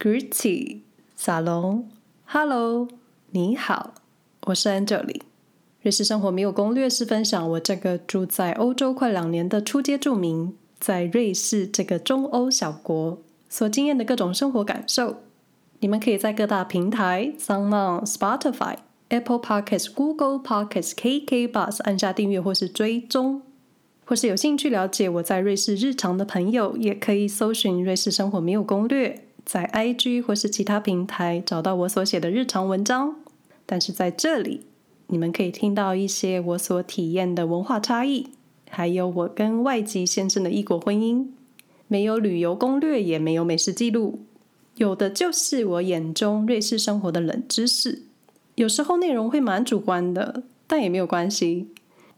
Grüezi，沙龙，Hello，你好，我是 angeli。瑞士生活没有攻略是分享我这个住在欧洲快两年的初阶住民，在瑞士这个中欧小国所经验的各种生活感受。你们可以在各大平台 s o u n、Spotify、Apple Podcasts、Google Podcasts、KK Bus 按下订阅或是追踪，或是有兴趣了解我在瑞士日常的朋友，也可以搜寻“瑞士生活没有攻略”，在 IG 或是其他平台找到我所写的日常文章。但是在这里，你们可以听到一些我所体验的文化差异，还有我跟外籍先生的异国婚姻。没有旅游攻略，也没有美食记录。有的就是我眼中瑞士生活的冷知识，有时候内容会蛮主观的，但也没有关系。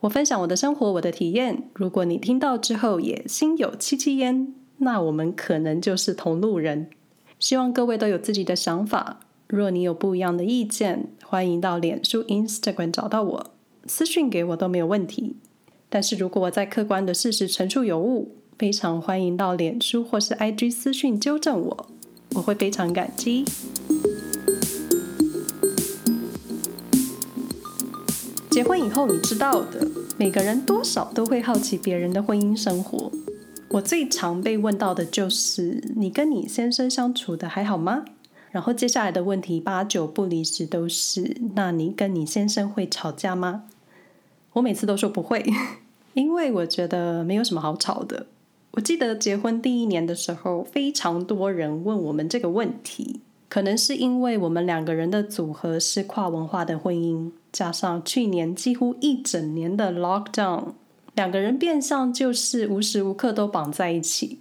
我分享我的生活，我的体验。如果你听到之后也心有戚戚焉，那我们可能就是同路人。希望各位都有自己的想法。若你有不一样的意见，欢迎到脸书、Instagram 找到我，私讯给我都没有问题。但是如果我在客观的事实陈述有误，非常欢迎到脸书或是 IG 私讯纠正我。我会非常感激。结婚以后，你知道的，每个人多少都会好奇别人的婚姻生活。我最常被问到的就是：“你跟你先生相处的还好吗？”然后接下来的问题八九不离十都是：“那你跟你先生会吵架吗？”我每次都说不会，因为我觉得没有什么好吵的。我记得结婚第一年的时候，非常多人问我们这个问题，可能是因为我们两个人的组合是跨文化的婚姻，加上去年几乎一整年的 lockdown，两个人变相就是无时无刻都绑在一起，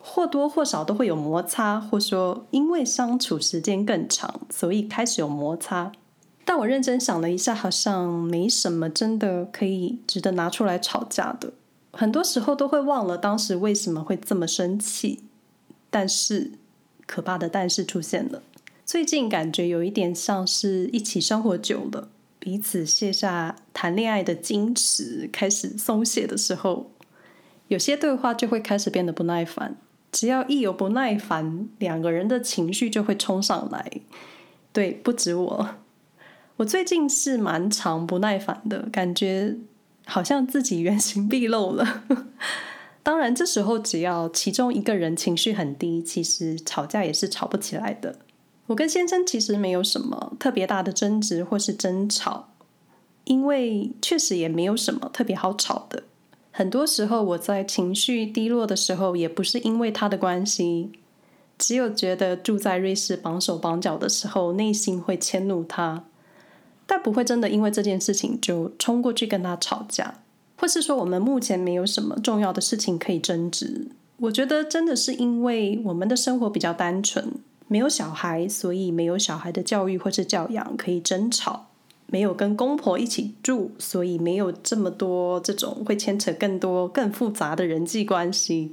或多或少都会有摩擦，或说因为相处时间更长，所以开始有摩擦。但我认真想了一下，好像没什么真的可以值得拿出来吵架的。很多时候都会忘了当时为什么会这么生气，但是可怕的但是出现了。最近感觉有一点像是一起生活久了，彼此卸下谈恋爱的矜持，开始松懈的时候，有些对话就会开始变得不耐烦。只要一有不耐烦，两个人的情绪就会冲上来。对，不止我，我最近是蛮常不耐烦的感觉。好像自己原形毕露了。当然，这时候只要其中一个人情绪很低，其实吵架也是吵不起来的。我跟先生其实没有什么特别大的争执或是争吵，因为确实也没有什么特别好吵的。很多时候我在情绪低落的时候，也不是因为他的关系，只有觉得住在瑞士绑手绑脚的时候，内心会迁怒他。但不会真的因为这件事情就冲过去跟他吵架，或是说我们目前没有什么重要的事情可以争执。我觉得真的是因为我们的生活比较单纯，没有小孩，所以没有小孩的教育或是教养可以争吵；没有跟公婆一起住，所以没有这么多这种会牵扯更多更复杂的人际关系。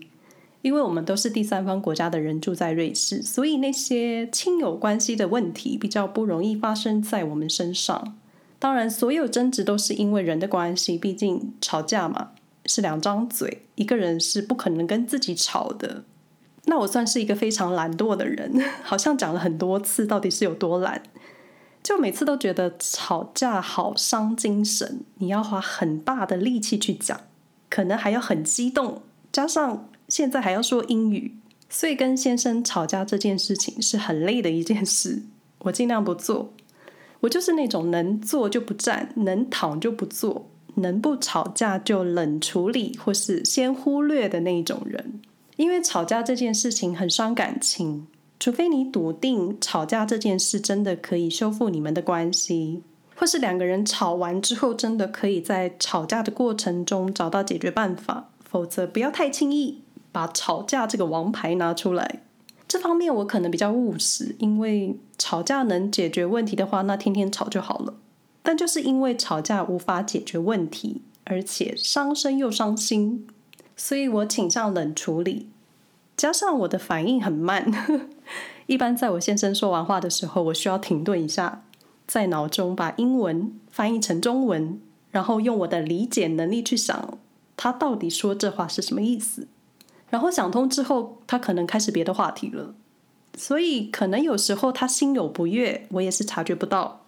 因为我们都是第三方国家的人住在瑞士，所以那些亲友关系的问题比较不容易发生在我们身上。当然，所有争执都是因为人的关系，毕竟吵架嘛，是两张嘴，一个人是不可能跟自己吵的。那我算是一个非常懒惰的人，好像讲了很多次，到底是有多懒？就每次都觉得吵架好伤精神，你要花很大的力气去讲，可能还要很激动，加上。现在还要说英语，所以跟先生吵架这件事情是很累的一件事。我尽量不做，我就是那种能坐就不站，能躺就不坐，能不吵架就冷处理或是先忽略的那一种人。因为吵架这件事情很伤感情，除非你笃定吵架这件事真的可以修复你们的关系，或是两个人吵完之后真的可以在吵架的过程中找到解决办法，否则不要太轻易。把吵架这个王牌拿出来，这方面我可能比较务实，因为吵架能解决问题的话，那天天吵就好了。但就是因为吵架无法解决问题，而且伤身又伤心，所以我倾向冷处理。加上我的反应很慢，一般在我先生说完话的时候，我需要停顿一下，在脑中把英文翻译成中文，然后用我的理解能力去想，他到底说这话是什么意思。然后想通之后，他可能开始别的话题了。所以可能有时候他心有不悦，我也是察觉不到。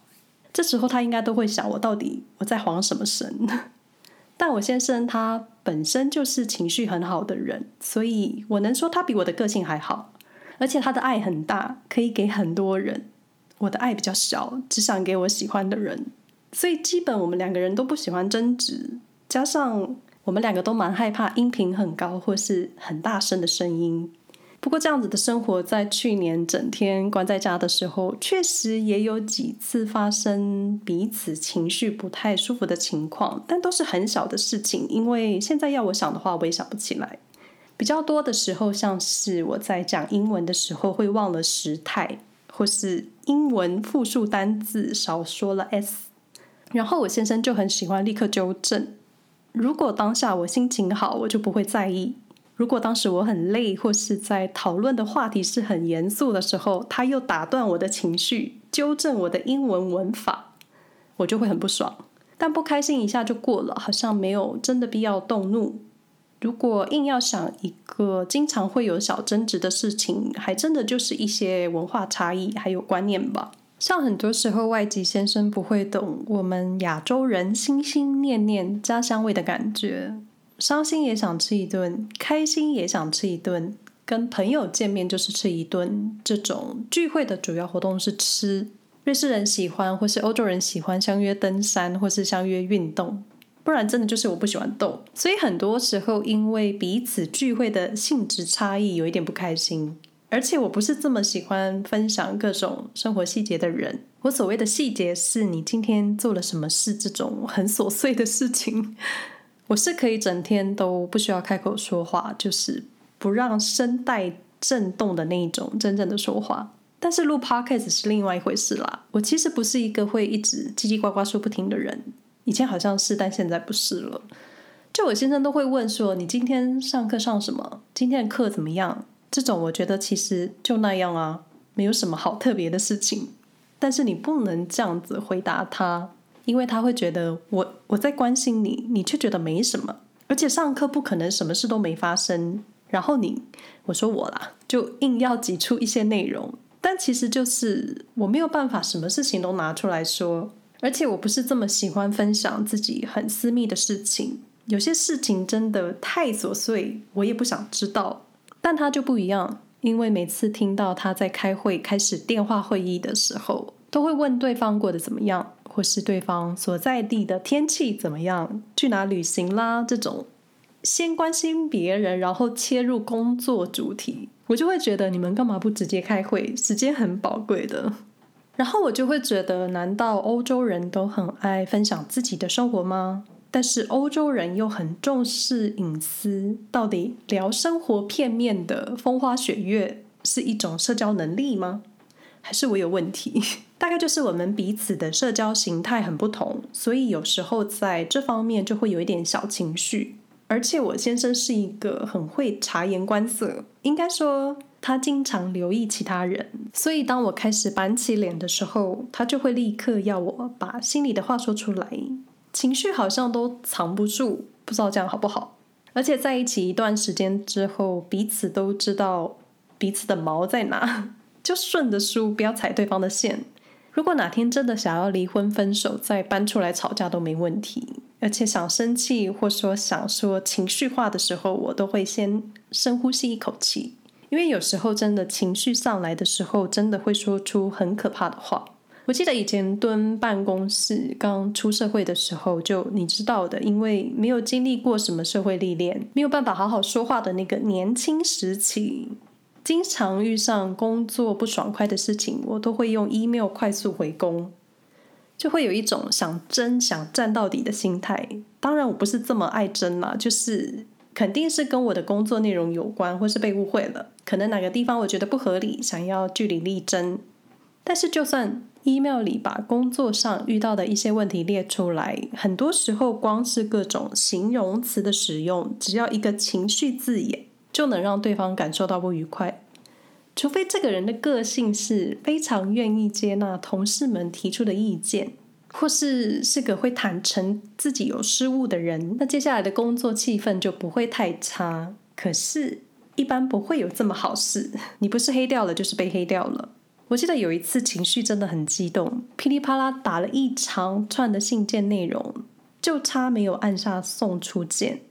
这时候他应该都会想，我到底我在慌什么神？但我先生他本身就是情绪很好的人，所以我能说他比我的个性还好，而且他的爱很大，可以给很多人。我的爱比较小，只想给我喜欢的人，所以基本我们两个人都不喜欢争执，加上我们两个都蛮害怕音频很高或是很大声的声音。不过这样子的生活，在去年整天关在家的时候，确实也有几次发生彼此情绪不太舒服的情况，但都是很小的事情。因为现在要我想的话，我也想不起来。比较多的时候，像是我在讲英文的时候会忘了时态，或是英文复数单字少说了 s，然后我先生就很喜欢立刻纠正。如果当下我心情好，我就不会在意。如果当时我很累，或是在讨论的话题是很严肃的时候，他又打断我的情绪，纠正我的英文文法，我就会很不爽。但不开心一下就过了，好像没有真的必要动怒。如果硬要想一个经常会有小争执的事情，还真的就是一些文化差异还有观念吧。像很多时候外籍先生不会懂我们亚洲人心心念念家乡味的感觉。伤心也想吃一顿，开心也想吃一顿，跟朋友见面就是吃一顿。这种聚会的主要活动是吃。瑞士人喜欢，或是欧洲人喜欢相约登山，或是相约运动。不然真的就是我不喜欢动。所以很多时候因为彼此聚会的性质差异，有一点不开心。而且我不是这么喜欢分享各种生活细节的人。我所谓的细节，是你今天做了什么事，这种很琐碎的事情。我是可以整天都不需要开口说话，就是不让声带震动的那一种真正的说话。但是录 podcast 是另外一回事啦。我其实不是一个会一直叽叽呱呱说不停的人，以前好像是，但现在不是了。就我先生都会问说：“你今天上课上什么？今天的课怎么样？”这种我觉得其实就那样啊，没有什么好特别的事情。但是你不能这样子回答他。因为他会觉得我我在关心你，你却觉得没什么，而且上课不可能什么事都没发生。然后你我说我啦，就硬要挤出一些内容，但其实就是我没有办法什么事情都拿出来说，而且我不是这么喜欢分享自己很私密的事情。有些事情真的太琐碎，我也不想知道。但他就不一样，因为每次听到他在开会、开始电话会议的时候，都会问对方过得怎么样。或是对方所在地的天气怎么样，去哪旅行啦？这种先关心别人，然后切入工作主题，我就会觉得你们干嘛不直接开会？时间很宝贵的。然后我就会觉得，难道欧洲人都很爱分享自己的生活吗？但是欧洲人又很重视隐私，到底聊生活片面的风花雪月是一种社交能力吗？还是我有问题？大概就是我们彼此的社交形态很不同，所以有时候在这方面就会有一点小情绪。而且我先生是一个很会察言观色，应该说他经常留意其他人，所以当我开始板起脸的时候，他就会立刻要我把心里的话说出来，情绪好像都藏不住，不知道这样好不好。而且在一起一段时间之后，彼此都知道彼此的毛在哪，就顺着书，不要踩对方的线。如果哪天真的想要离婚分手，再搬出来吵架都没问题。而且想生气或说想说情绪化的时候，我都会先深呼吸一口气，因为有时候真的情绪上来的时候，真的会说出很可怕的话。我记得以前蹲办公室刚出社会的时候，就你知道的，因为没有经历过什么社会历练，没有办法好好说话的那个年轻时期。经常遇上工作不爽快的事情，我都会用 email 快速回攻，就会有一种想争、想战到底的心态。当然，我不是这么爱争啦，就是肯定是跟我的工作内容有关，或是被误会了，可能哪个地方我觉得不合理，想要据理力争。但是，就算 email 里把工作上遇到的一些问题列出来，很多时候光是各种形容词的使用，只要一个情绪字眼。就能让对方感受到不愉快，除非这个人的个性是非常愿意接纳同事们提出的意见，或是是个会坦诚自己有失误的人，那接下来的工作气氛就不会太差。可是一般不会有这么好事。你不是黑掉了，就是被黑掉了。我记得有一次情绪真的很激动，噼里啪啦打了一长串的信件内容，就差没有按下送出键。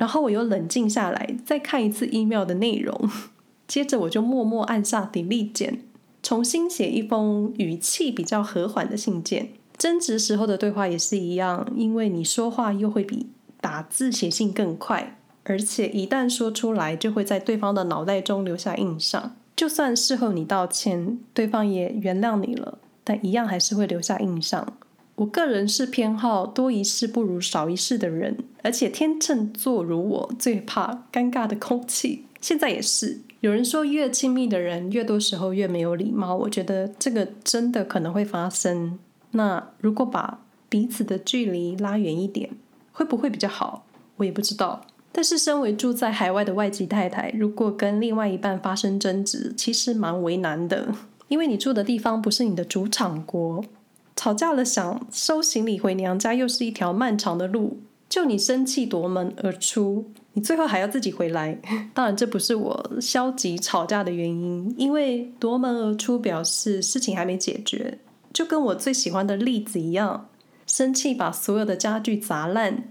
然后我又冷静下来，再看一次 email 的内容，接着我就默默按下 delete 键，重新写一封语气比较和缓的信件。争执时候的对话也是一样，因为你说话又会比打字写信更快，而且一旦说出来，就会在对方的脑袋中留下印象。就算事后你道歉，对方也原谅你了，但一样还是会留下印象。我个人是偏好多一事不如少一事的人，而且天秤座如我最怕尴尬的空气。现在也是，有人说越亲密的人，越多时候越没有礼貌。我觉得这个真的可能会发生。那如果把彼此的距离拉远一点，会不会比较好？我也不知道。但是身为住在海外的外籍太太，如果跟另外一半发生争执，其实蛮为难的，因为你住的地方不是你的主场国。吵架了，想收行李回娘家，又是一条漫长的路。就你生气夺门而出，你最后还要自己回来。当然，这不是我消极吵架的原因，因为夺门而出表示事情还没解决。就跟我最喜欢的例子一样，生气把所有的家具砸烂、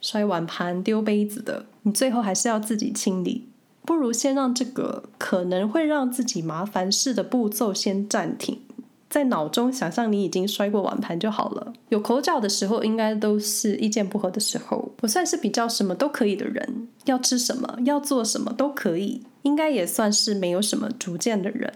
摔碗盘、丢杯子的，你最后还是要自己清理。不如先让这个可能会让自己麻烦事的步骤先暂停。在脑中想象你已经摔过碗盘就好了。有口角的时候，应该都是意见不合的时候。我算是比较什么都可以的人，要吃什么，要做什么都可以，应该也算是没有什么主见的人。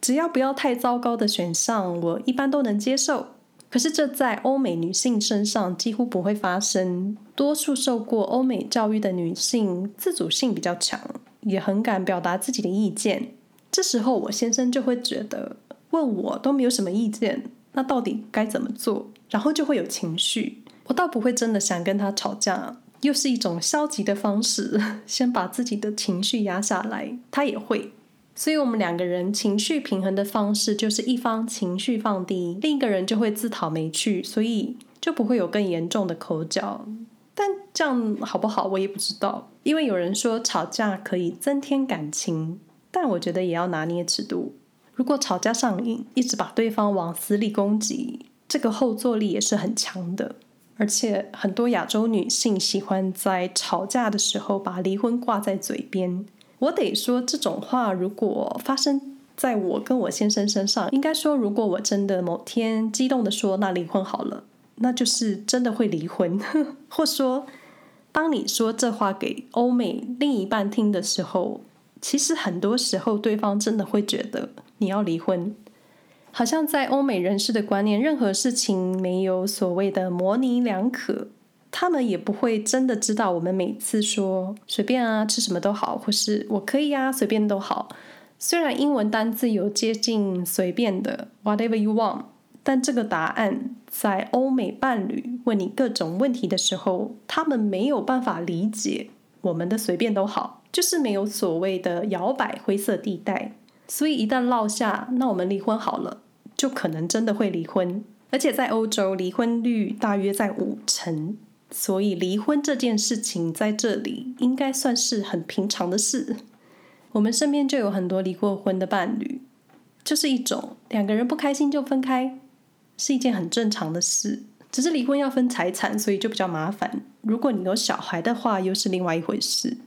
只要不要太糟糕的选项，我一般都能接受。可是这在欧美女性身上几乎不会发生。多数受过欧美教育的女性，自主性比较强，也很敢表达自己的意见。这时候我先生就会觉得。问我都没有什么意见，那到底该怎么做？然后就会有情绪。我倒不会真的想跟他吵架，又是一种消极的方式，先把自己的情绪压下来。他也会，所以我们两个人情绪平衡的方式就是一方情绪放低，另一个人就会自讨没趣，所以就不会有更严重的口角。但这样好不好？我也不知道，因为有人说吵架可以增添感情，但我觉得也要拿捏尺度。如果吵架上瘾，一直把对方往死里攻击，这个后坐力也是很强的。而且很多亚洲女性喜欢在吵架的时候把离婚挂在嘴边。我得说，这种话如果发生在我跟我先生身上，应该说，如果我真的某天激动地说“那离婚好了”，那就是真的会离婚。或说，当你说这话给欧美另一半听的时候，其实很多时候对方真的会觉得。你要离婚，好像在欧美人士的观念，任何事情没有所谓的模棱两可，他们也不会真的知道我们每次说随便啊，吃什么都好，或是我可以啊，随便都好。虽然英文单字有接近随便的 whatever you want，但这个答案在欧美伴侣问你各种问题的时候，他们没有办法理解我们的随便都好，就是没有所谓的摇摆灰色地带。所以一旦落下，那我们离婚好了，就可能真的会离婚。而且在欧洲，离婚率大约在五成，所以离婚这件事情在这里应该算是很平常的事。我们身边就有很多离过婚的伴侣，就是一种两个人不开心就分开，是一件很正常的事。只是离婚要分财产，所以就比较麻烦。如果你有小孩的话，又是另外一回事。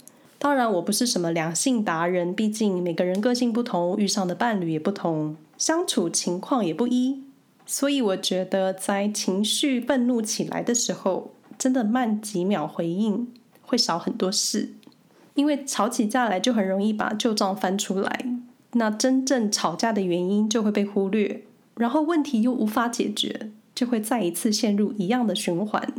当然，我不是什么两性达人，毕竟每个人个性不同，遇上的伴侣也不同，相处情况也不一，所以我觉得在情绪愤怒起来的时候，真的慢几秒回应会少很多事，因为吵起架来就很容易把旧账翻出来，那真正吵架的原因就会被忽略，然后问题又无法解决，就会再一次陷入一样的循环。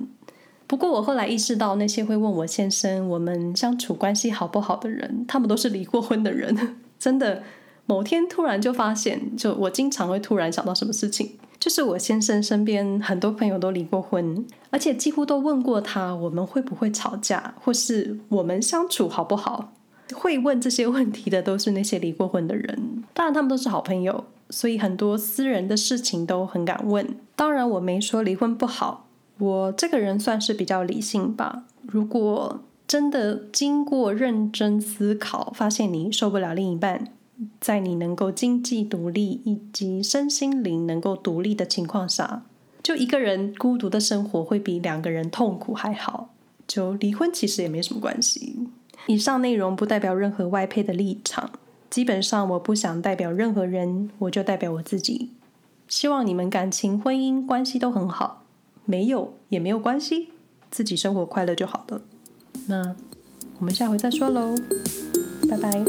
不过我后来意识到，那些会问我先生我们相处关系好不好的人，他们都是离过婚的人。真的，某天突然就发现，就我经常会突然想到什么事情，就是我先生身边很多朋友都离过婚，而且几乎都问过他我们会不会吵架，或是我们相处好不好。会问这些问题的都是那些离过婚的人，当然他们都是好朋友，所以很多私人的事情都很敢问。当然我没说离婚不好。我这个人算是比较理性吧。如果真的经过认真思考，发现你受不了另一半，在你能够经济独立以及身心灵能够独立的情况下，就一个人孤独的生活会比两个人痛苦还好。就离婚其实也没什么关系。以上内容不代表任何外配的立场，基本上我不想代表任何人，我就代表我自己。希望你们感情、婚姻关系都很好，没有也没有关系，自己生活快乐就好了。那我们下回再说喽，拜拜。